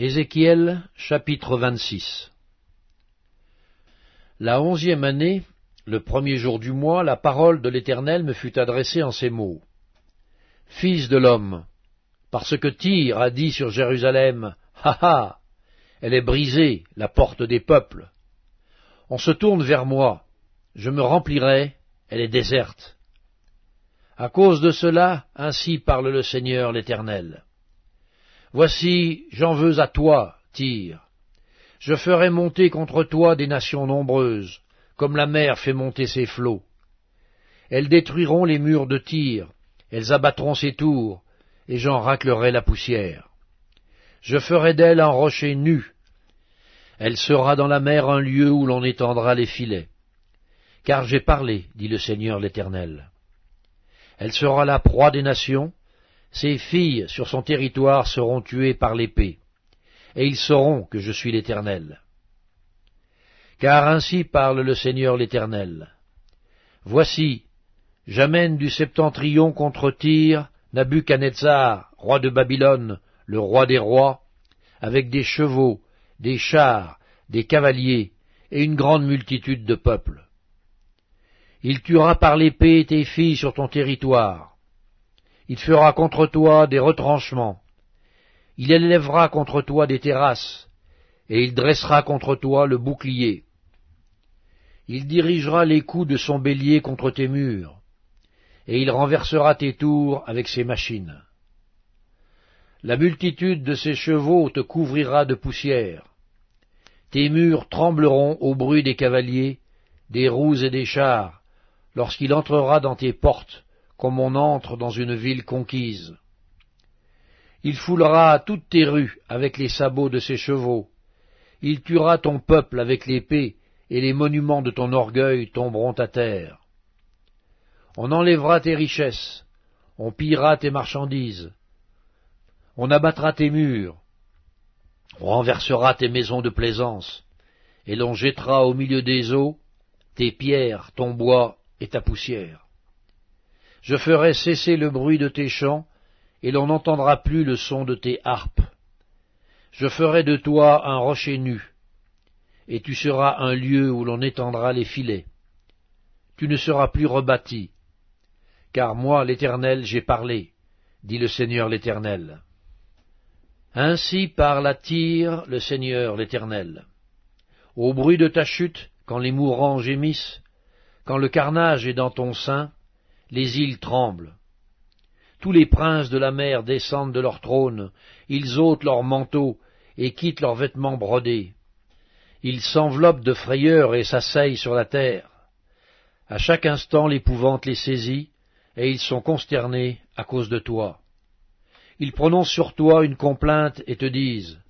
Ézéchiel chapitre 26 La onzième année, le premier jour du mois, la parole de l'Éternel me fut adressée en ces mots. Fils de l'homme, parce que Tyr a dit sur Jérusalem, Ha ha, elle est brisée, la porte des peuples. On se tourne vers moi, je me remplirai, elle est déserte. À cause de cela, ainsi parle le Seigneur l'Éternel. Voici, j'en veux à toi, Tyr. Je ferai monter contre toi des nations nombreuses, comme la mer fait monter ses flots. Elles détruiront les murs de Tyr, elles abattront ses tours, et j'en raclerai la poussière. Je ferai d'elle un rocher nu. Elle sera dans la mer un lieu où l'on étendra les filets. Car j'ai parlé, dit le Seigneur l'Éternel. Elle sera la proie des nations, ses filles sur son territoire seront tuées par l'épée, et ils sauront que je suis l'Éternel. Car ainsi parle le Seigneur l'Éternel. Voici, j'amène du septentrion contre Tyr Nabuchanetzar, roi de Babylone, le roi des rois, avec des chevaux, des chars, des cavaliers, et une grande multitude de peuples. Il tuera par l'épée tes filles sur ton territoire, il fera contre toi des retranchements. Il élèvera contre toi des terrasses, et il dressera contre toi le bouclier. Il dirigera les coups de son bélier contre tes murs, et il renversera tes tours avec ses machines. La multitude de ses chevaux te couvrira de poussière. Tes murs trembleront au bruit des cavaliers, des roues et des chars, lorsqu'il entrera dans tes portes comme on entre dans une ville conquise. Il foulera toutes tes rues avec les sabots de ses chevaux. Il tuera ton peuple avec l'épée, et les monuments de ton orgueil tomberont à terre. On enlèvera tes richesses, on pillera tes marchandises, on abattra tes murs, on renversera tes maisons de plaisance, et l'on jettera au milieu des eaux tes pierres, ton bois et ta poussière. Je ferai cesser le bruit de tes chants, et l'on n'entendra plus le son de tes harpes. Je ferai de toi un rocher nu, et tu seras un lieu où l'on étendra les filets. Tu ne seras plus rebâti, car moi, l'Éternel, j'ai parlé, dit le Seigneur l'Éternel. Ainsi parle à Tyr le Seigneur l'Éternel. Au bruit de ta chute, quand les mourants gémissent, quand le carnage est dans ton sein, les îles tremblent. Tous les princes de la mer descendent de leur trône, ils ôtent leurs manteaux et quittent leurs vêtements brodés. Ils s'enveloppent de frayeur et s'asseyent sur la terre. À chaque instant l'épouvante les saisit, et ils sont consternés à cause de toi. Ils prononcent sur toi une complainte et te disent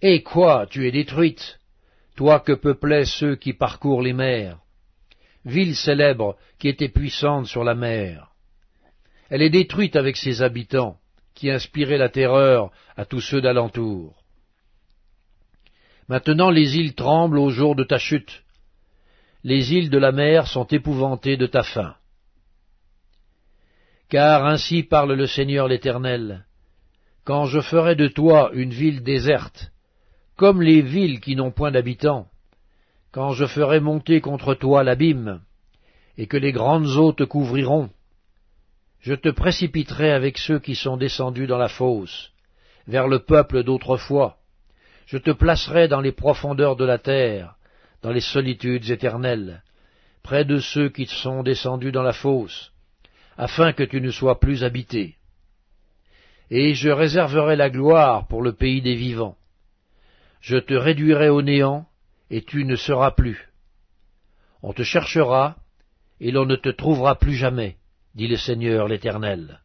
Eh quoi, tu es détruite, toi que peuplaient ceux qui parcourent les mers ville célèbre qui était puissante sur la mer. Elle est détruite avec ses habitants, qui inspiraient la terreur à tous ceux d'alentour. Maintenant les îles tremblent au jour de ta chute. Les îles de la mer sont épouvantées de ta fin. Car ainsi parle le Seigneur l'Éternel, quand je ferai de toi une ville déserte, comme les villes qui n'ont point d'habitants, quand je ferai monter contre toi l'abîme, et que les grandes eaux te couvriront, je te précipiterai avec ceux qui sont descendus dans la fosse, vers le peuple d'autrefois, je te placerai dans les profondeurs de la terre, dans les solitudes éternelles, près de ceux qui sont descendus dans la fosse, afin que tu ne sois plus habité. Et je réserverai la gloire pour le pays des vivants. Je te réduirai au néant, et tu ne seras plus. On te cherchera, et l'on ne te trouvera plus jamais, dit le Seigneur l'Éternel.